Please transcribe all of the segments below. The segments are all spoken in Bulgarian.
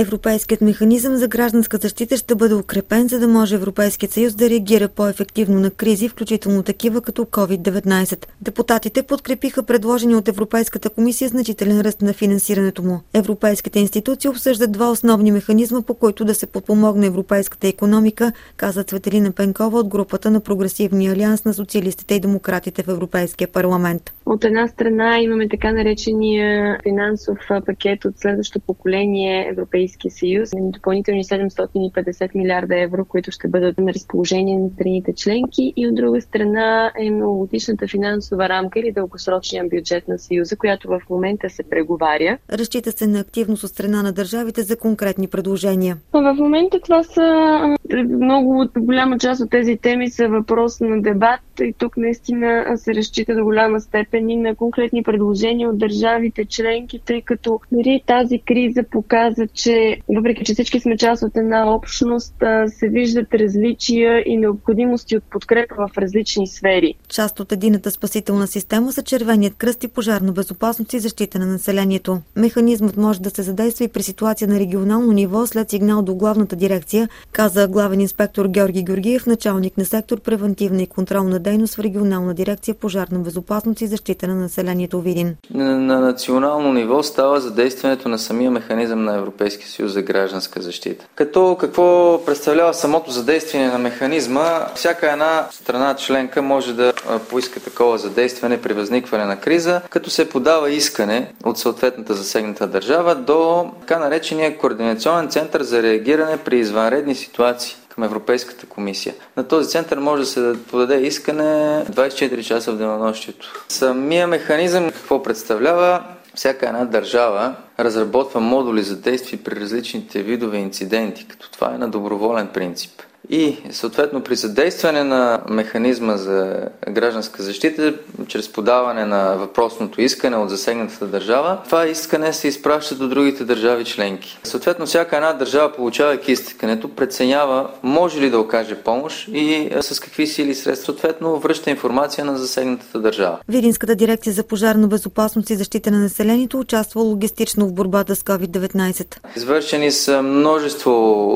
Европейският механизъм за гражданска защита ще бъде укрепен, за да може Европейският съюз да реагира по-ефективно на кризи, включително такива като COVID-19. Депутатите подкрепиха предложени от Европейската комисия значителен ръст на финансирането му. Европейските институции обсъждат два основни механизма, по които да се подпомогне европейската економика, каза Цветелина Пенкова от групата на Прогресивния алианс на социалистите и демократите в Европейския парламент. От една страна имаме така наречения финансов пакет от следващото поколение Европейския съюз, допълнителни 750 милиарда евро, които ще бъдат на разположение на страните членки и от друга страна е многогодишната финансова рамка или дългосрочния бюджет на съюза, която в момента се преговаря. Разчита се на активност от страна на държавите за конкретни предложения. В момента това са много голяма част от тези теми са въпрос на дебат и тук наистина се разчита до голяма степен и на конкретни предложения от държавите членки, тъй като нали, тази криза показа, че въпреки, че всички сме част от една общност, се виждат различия и необходимости от подкрепа в различни сфери. Част от едината спасителна система са червеният кръст и пожарна безопасност и защита на населението. Механизмът може да се задейства и при ситуация на регионално ниво след сигнал до главната дирекция, каза главен инспектор Георги Георгиев, началник на сектор превентивна и контролна дейност в регионална дирекция пожарна безопасност и защита на населението Видин. На, на национално ниво става задействането на самия механизъм на Европейския съюз за гражданска защита. Като какво представлява самото задействане на механизма, всяка една страна членка може да поиска такова задействане при възникване на криза, като се подава искане от съответната засегната държава до така наречения координационен център за реагиране при извънредни ситуации Европейската комисия. На този център може да се подаде искане 24 часа в денонощието. Самия механизъм какво представлява? Всяка една държава разработва модули за действие при различните видове инциденти, като това е на доброволен принцип. И съответно при съдействане на механизма за гражданска защита, чрез подаване на въпросното искане от засегнатата държава, това искане се изпраща до другите държави членки. Съответно всяка една държава, получавайки искането, преценява може ли да окаже помощ и с какви сили и средства, съответно връща информация на засегнатата държава. Видинската дирекция за пожарна безопасност и защита на населението участва логистично в борбата с COVID-19. Извършени са множество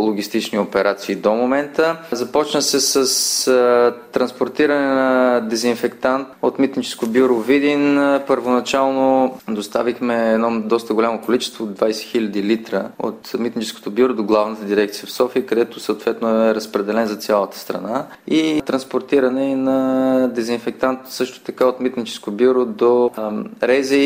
логистични операции до момента момента. Започна се с а, транспортиране на дезинфектант от Митническо бюро Видин. Първоначално доставихме едно доста голямо количество, 20 000 литра от Митническото бюро до главната дирекция в София, където съответно е разпределен за цялата страна. И транспортиране на дезинфектант също така от Митническо бюро до Рези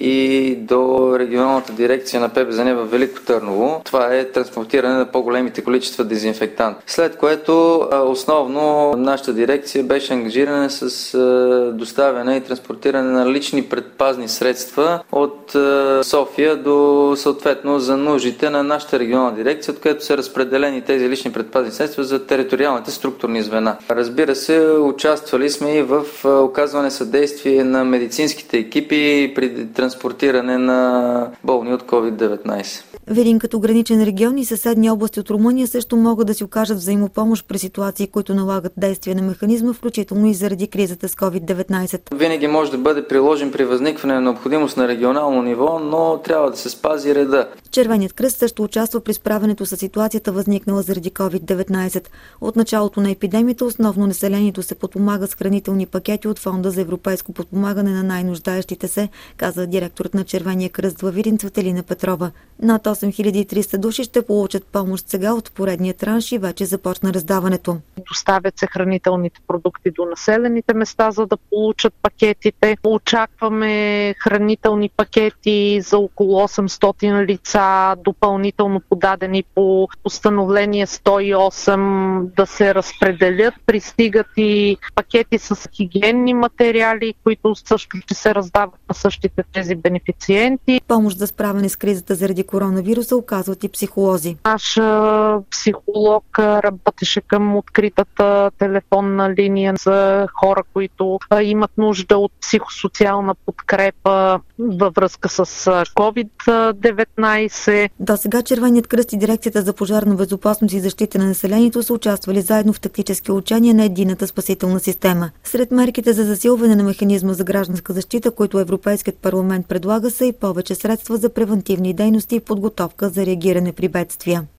и до регионалната дирекция на ПБЗН в Велико Търново. Това е транспортиране на по-големите количества дезинфектант. След което основно нашата дирекция беше ангажирана с доставяне и транспортиране на лични предпазни средства от София до съответно за нуждите на нашата регионална дирекция, от където са разпределени тези лични предпазни средства за териториалните структурни звена. Разбира се, участвали сме и в оказване съдействие на медицинските екипи при транспортиране на болни от COVID-19. Видин като граничен регион и съседни области от Румъния също могат да си окажат взаимопомощ при ситуации, които налагат действие на механизма, включително и заради кризата с COVID-19. Винаги може да бъде приложен при възникване на необходимост на регионално ниво, но трябва да се спази реда. Червеният кръст също участва при справянето с ситуацията, възникнала заради COVID-19. От началото на епидемията основно населението се подпомага с хранителни пакети от Фонда за европейско подпомагане на най-нуждаещите се, каза директорът на Червения кръст във Видин Цветелина Петрова. Над 8300 души ще получат помощ сега от поредния транш и вече започна раздаването. Доставят се хранителните продукти до населените места, за да получат пакетите. Очакваме хранителни пакети за около 800 лица, допълнително подадени по постановление 108 да се разпределят. Пристигат и пакети с хигиенни материали, които също ще се раздават на същите тези бенефициенти. Помощ за справяне с кризата заради коронавирус коронавируса оказват и психолози. Наш психолог работеше към откритата телефонна линия за хора, които имат нужда от психосоциална подкрепа във връзка с COVID-19. До сега Червеният кръст и Дирекцията за пожарна безопасност и защита на населението са участвали заедно в тактически учения на едината спасителна система. Сред мерките за засилване на механизма за гражданска защита, които Европейският парламент предлага са и повече средства за превентивни дейности и подготовка за реагиране при бедствия.